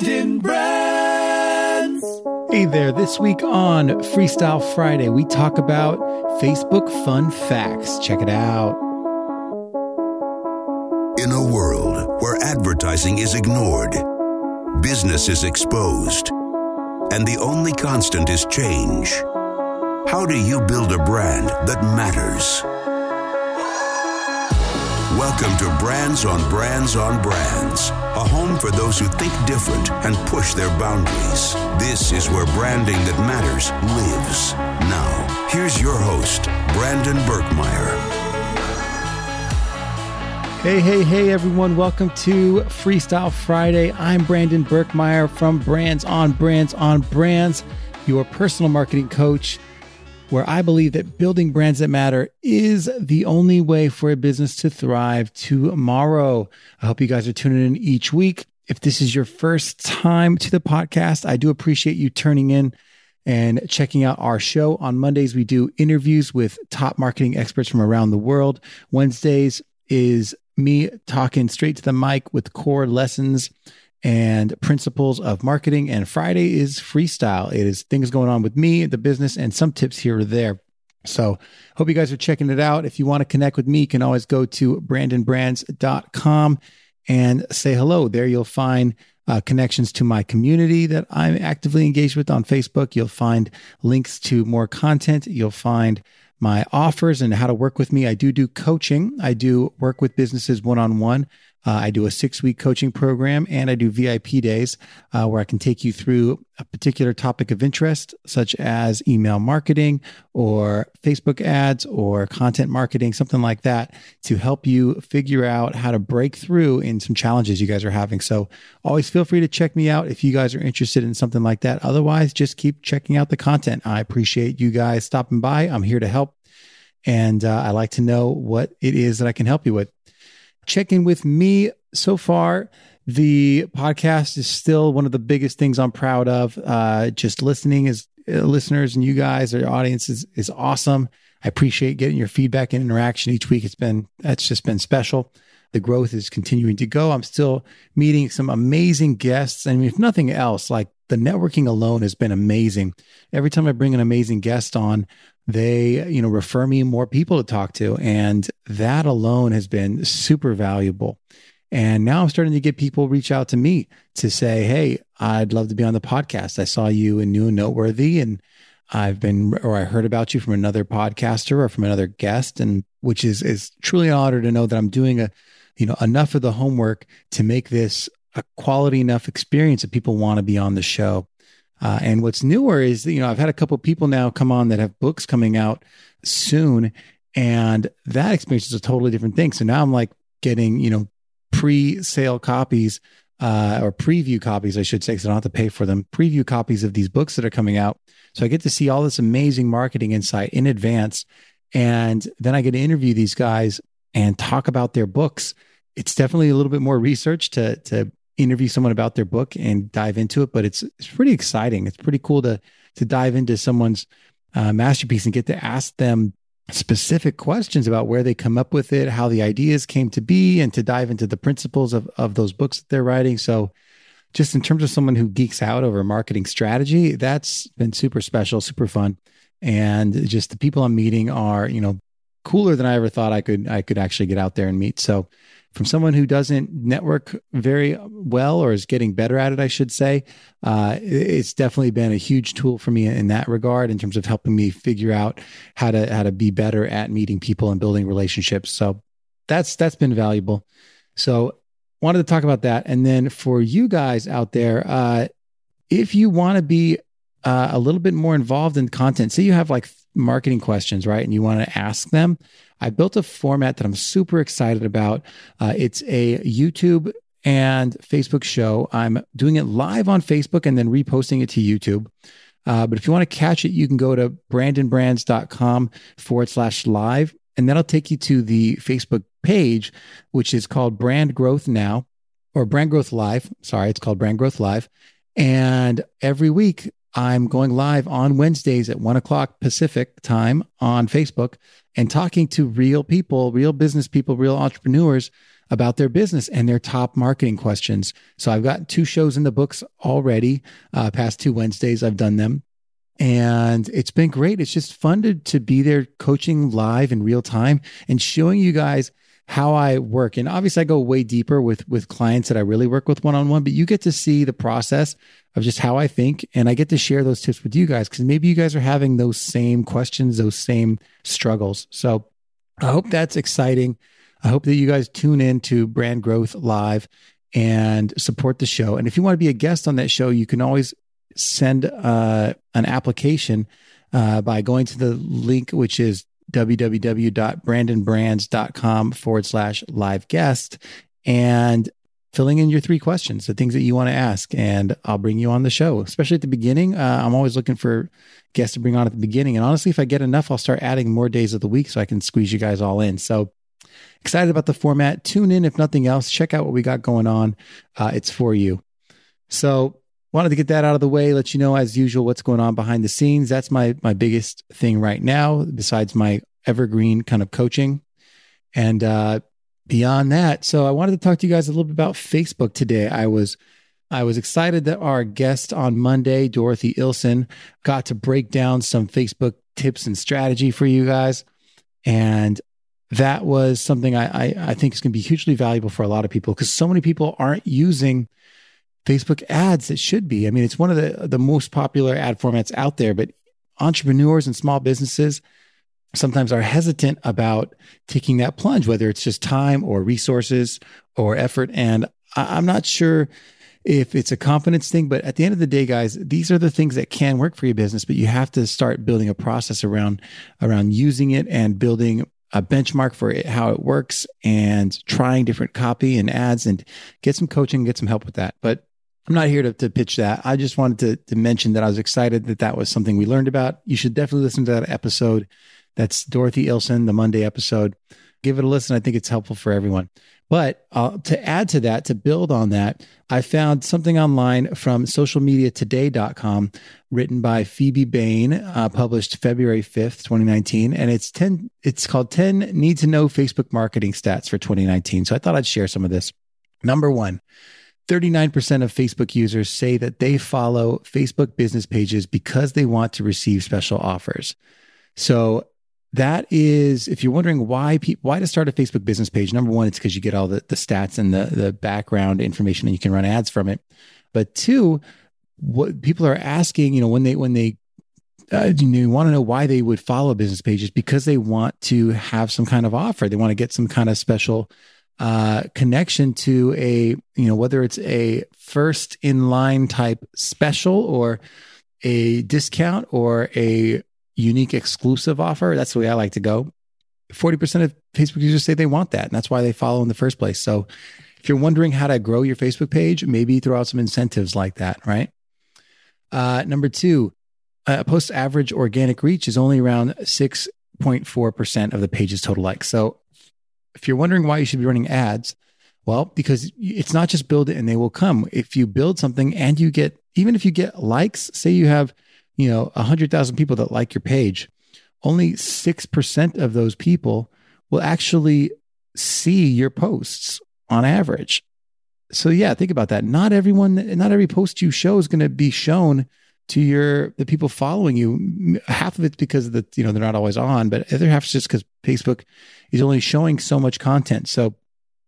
Brands. Hey there, this week on Freestyle Friday, we talk about Facebook fun facts. Check it out. In a world where advertising is ignored, business is exposed, and the only constant is change, how do you build a brand that matters? Welcome to Brands on Brands on Brands, a home for those who think different and push their boundaries. This is where branding that matters lives. Now, here's your host, Brandon Birkmeyer. Hey, hey, hey, everyone. Welcome to Freestyle Friday. I'm Brandon Birkmeyer from Brands on Brands on Brands, your personal marketing coach where I believe that building brands that matter is the only way for a business to thrive tomorrow. I hope you guys are tuning in each week. If this is your first time to the podcast, I do appreciate you turning in and checking out our show. On Mondays, we do interviews with top marketing experts from around the world. Wednesdays is me talking straight to the mic with core lessons and principles of marketing. And Friday is freestyle. It is things going on with me, the business, and some tips here or there. So hope you guys are checking it out. If you want to connect with me, you can always go to brandonbrands.com and say hello. There you'll find uh, connections to my community that I'm actively engaged with on Facebook. You'll find links to more content. You'll find my offers and how to work with me. I do do coaching. I do work with businesses one on one. I do a six week coaching program and I do VIP days uh, where I can take you through a particular topic of interest, such as email marketing or Facebook ads or content marketing, something like that, to help you figure out how to break through in some challenges you guys are having. So always feel free to check me out if you guys are interested in something like that. Otherwise, just keep checking out the content. I appreciate you guys stopping by. I'm here to help. And uh, I like to know what it is that I can help you with. Check in with me so far. The podcast is still one of the biggest things I'm proud of. Uh, just listening as uh, listeners and you guys, our audience is, is awesome. I appreciate getting your feedback and interaction each week. It's been, that's just been special. The growth is continuing to go. I'm still meeting some amazing guests. I mean, if nothing else, like the networking alone has been amazing. Every time I bring an amazing guest on, they you know refer me more people to talk to and that alone has been super valuable. And now i'm starting to get people reach out to me to say hey i'd love to be on the podcast. I saw you in new and noteworthy and i've been or i heard about you from another podcaster or from another guest and which is is truly an honor to know that i'm doing a you know enough of the homework to make this a quality enough experience that people want to be on the show uh, and what's newer is, you know, I've had a couple people now come on that have books coming out soon, and that experience is a totally different thing. So now I'm like getting, you know, pre-sale copies uh, or preview copies, I should say, because I don't have to pay for them. Preview copies of these books that are coming out. So I get to see all this amazing marketing insight in advance, and then I get to interview these guys and talk about their books. It's definitely a little bit more research to to interview someone about their book and dive into it. But it's it's pretty exciting. It's pretty cool to to dive into someone's uh, masterpiece and get to ask them specific questions about where they come up with it, how the ideas came to be, and to dive into the principles of of those books that they're writing. So just in terms of someone who geeks out over marketing strategy, that's been super special, super fun. And just the people I'm meeting are, you know, cooler than I ever thought I could I could actually get out there and meet. So from someone who doesn't network very well or is getting better at it, I should say, uh, it's definitely been a huge tool for me in that regard in terms of helping me figure out how to how to be better at meeting people and building relationships. So that's that's been valuable. So wanted to talk about that, and then for you guys out there, uh, if you want to be uh, a little bit more involved in content, say you have like marketing questions, right, and you want to ask them I built a format that I'm super excited about. Uh, it's a YouTube and Facebook show. I'm doing it live on Facebook and then reposting it to YouTube. Uh, but if you want to catch it, you can go to brandonbrands.com forward slash live, and that'll take you to the Facebook page, which is called Brand Growth Now or Brand Growth Live. Sorry, it's called Brand Growth Live. And every week, I'm going live on Wednesdays at one o'clock Pacific time on Facebook and talking to real people, real business people, real entrepreneurs about their business and their top marketing questions. So I've got two shows in the books already. Uh, past two Wednesdays, I've done them. And it's been great. It's just fun to, to be there coaching live in real time and showing you guys how I work. And obviously I go way deeper with with clients that I really work with one on one, but you get to see the process of just how I think and I get to share those tips with you guys cuz maybe you guys are having those same questions, those same struggles. So I hope that's exciting. I hope that you guys tune in to Brand Growth Live and support the show. And if you want to be a guest on that show, you can always send uh, an application uh, by going to the link, which is www.brandonbrands.com forward slash live guest and filling in your three questions, the things that you want to ask, and I'll bring you on the show, especially at the beginning. Uh, I'm always looking for guests to bring on at the beginning. And honestly, if I get enough, I'll start adding more days of the week so I can squeeze you guys all in. So excited about the format. Tune in, if nothing else, check out what we got going on. Uh, it's for you. So wanted to get that out of the way let you know as usual what's going on behind the scenes. That's my my biggest thing right now besides my evergreen kind of coaching. And uh beyond that so i wanted to talk to you guys a little bit about facebook today. I was i was excited that our guest on monday dorothy ilson got to break down some facebook tips and strategy for you guys. And that was something I, I, I think is going to be hugely valuable for a lot of people because so many people aren't using Facebook ads that should be. I mean, it's one of the the most popular ad formats out there, but entrepreneurs and small businesses sometimes are hesitant about taking that plunge, whether it's just time or resources or effort. And I'm not sure if it's a confidence thing, but at the end of the day, guys, these are the things that can work for your business, but you have to start building a process around around using it and building a benchmark for it, how it works and trying different copy and ads and get some coaching, get some help with that. But I'm not here to, to pitch that. I just wanted to, to mention that I was excited that that was something we learned about. You should definitely listen to that episode. That's Dorothy Ilson, the Monday episode. Give it a listen. I think it's helpful for everyone. But uh, to add to that, to build on that, I found something online from socialmediatoday.com written by Phoebe Bain, uh, published February 5th, 2019. And it's 10, it's called 10 Need to Know Facebook Marketing Stats for 2019. So I thought I'd share some of this. Number one, 39% of Facebook users say that they follow Facebook business pages because they want to receive special offers. So that is, if you're wondering why pe- why to start a Facebook business page, number one, it's because you get all the, the stats and the, the background information and you can run ads from it. But two, what people are asking, you know, when they when they uh, you, know, you want to know why they would follow business pages because they want to have some kind of offer. They want to get some kind of special uh, connection to a, you know, whether it's a first in line type special or a discount or a unique exclusive offer. That's the way I like to go. 40% of Facebook users say they want that. And that's why they follow in the first place. So if you're wondering how to grow your Facebook page, maybe throw out some incentives like that, right? Uh, number two, uh, post average organic reach is only around 6.4% of the page's total likes. So if you're wondering why you should be running ads, well, because it's not just build it and they will come. If you build something and you get, even if you get likes, say you have, you know, 100,000 people that like your page, only 6% of those people will actually see your posts on average. So yeah, think about that. Not everyone, not every post you show is going to be shown to your the people following you. Half of it's because of the you know they're not always on, but other half is just because Facebook is only showing so much content. So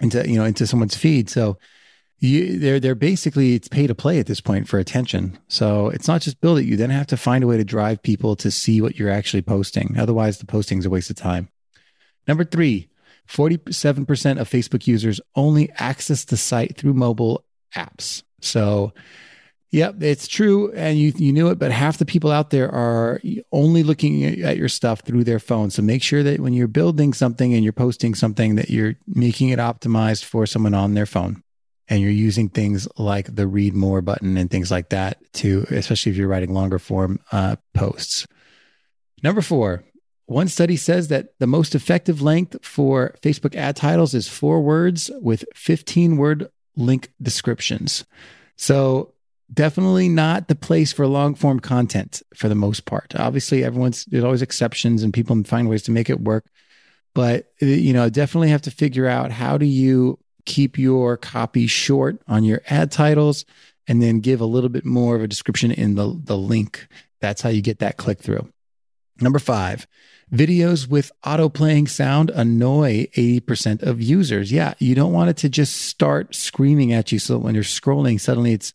into you know into someone's feed. So you they're they're basically it's pay to play at this point for attention. So it's not just build it. You then have to find a way to drive people to see what you're actually posting. Otherwise, the posting's a waste of time. Number three. 47% of Facebook users only access the site through mobile apps. So Yep, it's true, and you you knew it. But half the people out there are only looking at your stuff through their phone. So make sure that when you're building something and you're posting something, that you're making it optimized for someone on their phone, and you're using things like the read more button and things like that to, especially if you're writing longer form uh, posts. Number four, one study says that the most effective length for Facebook ad titles is four words with 15 word link descriptions. So definitely not the place for long form content for the most part. Obviously, everyone's there's always exceptions and people find ways to make it work. But uh, you know, definitely have to figure out how do you keep your copy short on your ad titles and then give a little bit more of a description in the, the link. That's how you get that click through. Number five, videos with auto playing sound annoy 80% of users. Yeah, you don't want it to just start screaming at you. So when you're scrolling, suddenly it's,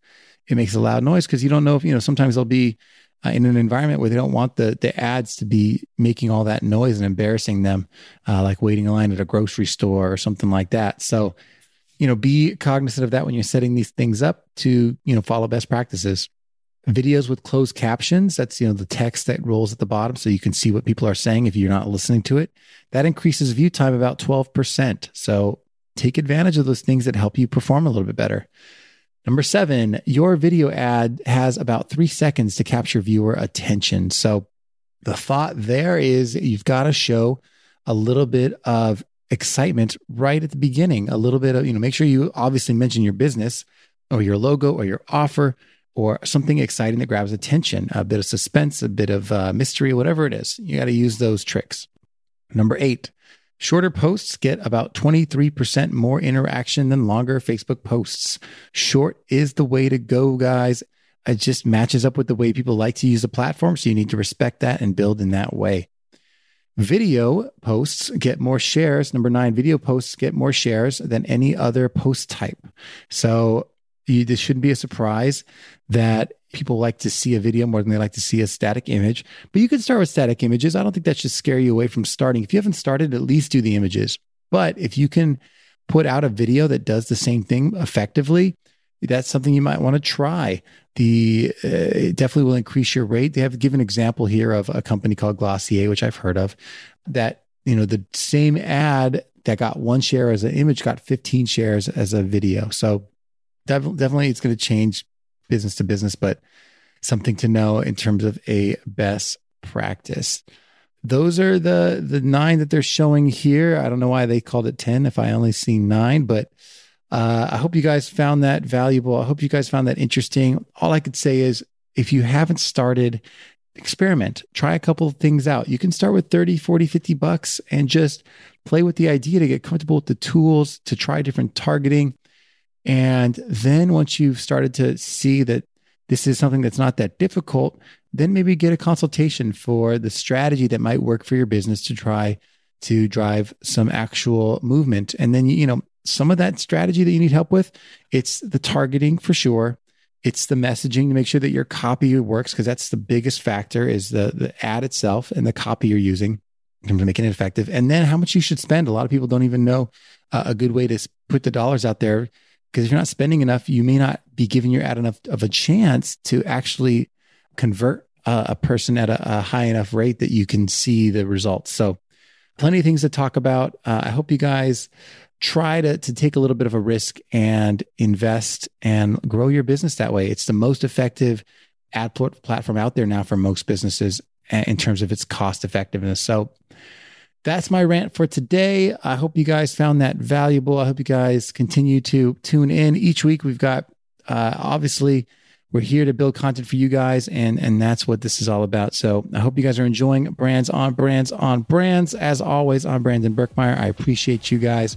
it makes a loud noise because you don't know if, you know, sometimes they'll be uh, in an environment where they don't want the, the ads to be making all that noise and embarrassing them, uh, like waiting in line at a grocery store or something like that. So you know, be cognizant of that when you're setting these things up to, you know, follow best practices. Videos with closed captions, that's, you know, the text that rolls at the bottom so you can see what people are saying if you're not listening to it. That increases view time about 12%. So take advantage of those things that help you perform a little bit better. Number seven, your video ad has about three seconds to capture viewer attention. So the thought there is you've got to show a little bit of excitement right at the beginning. A little bit of, you know, make sure you obviously mention your business or your logo or your offer or something exciting that grabs attention, a bit of suspense, a bit of uh, mystery, whatever it is. You got to use those tricks. Number eight, shorter posts get about 23% more interaction than longer Facebook posts. Short is the way to go, guys. It just matches up with the way people like to use the platform. So you need to respect that and build in that way. Video posts get more shares. Number nine, video posts get more shares than any other post type. So you, this shouldn't be a surprise that people like to see a video more than they like to see a static image. But you can start with static images. I don't think that should scare you away from starting. If you haven't started, at least do the images. But if you can put out a video that does the same thing effectively, that's something you might want to try. The uh, it definitely will increase your rate. They have given an example here of a company called Glossier, which I've heard of, that you know the same ad that got one share as an image got 15 shares as a video. So definitely, it's going to change business to business, but something to know in terms of a best practice. Those are the the nine that they're showing here. I don't know why they called it 10 if I only see nine, but uh, I hope you guys found that valuable. I hope you guys found that interesting. All I could say is if you haven't started, experiment, try a couple of things out. You can start with 30, 40, 50 bucks and just play with the idea to get comfortable with the tools, to try different targeting. And then once you've started to see that this is something that's not that difficult, then maybe get a consultation for the strategy that might work for your business to try to drive some actual movement. And then, you know, some of that strategy that you need help with, it's the targeting for sure. It's the messaging to make sure that your copy works because that's the biggest factor is the, the ad itself and the copy you're using in terms of making it effective. And then how much you should spend. A lot of people don't even know uh, a good way to put the dollars out there because if you're not spending enough, you may not be giving your ad enough of a chance to actually convert uh, a person at a, a, high enough rate that you can see the results. So, plenty of things to talk about. Uh, I hope you guys try to, to take a little bit of a risk and invest and grow your business that way. It's the most effective ad platform out there now for most businesses in terms of its cost effectiveness. So that's my rant for today. I hope you guys found that valuable. I hope you guys continue to tune in each week. We've got uh, obviously we're here to build content for you guys and and that's what this is all about so i hope you guys are enjoying brands on brands on brands as always i'm brandon birkmeyer i appreciate you guys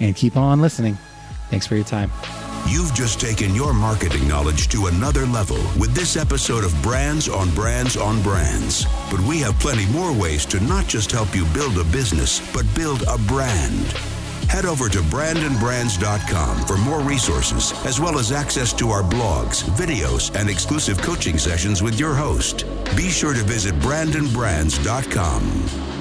and keep on listening. Thanks for your time. You've just taken your marketing knowledge to another level with this episode of Brands on Brands on Brands. But we have plenty more ways to not just help you build a business, but build a brand. Head over to brandonbrands.com for more resources, as well as access to our blogs, videos, and exclusive coaching sessions with your host. Be sure to visit brandonbrands.com.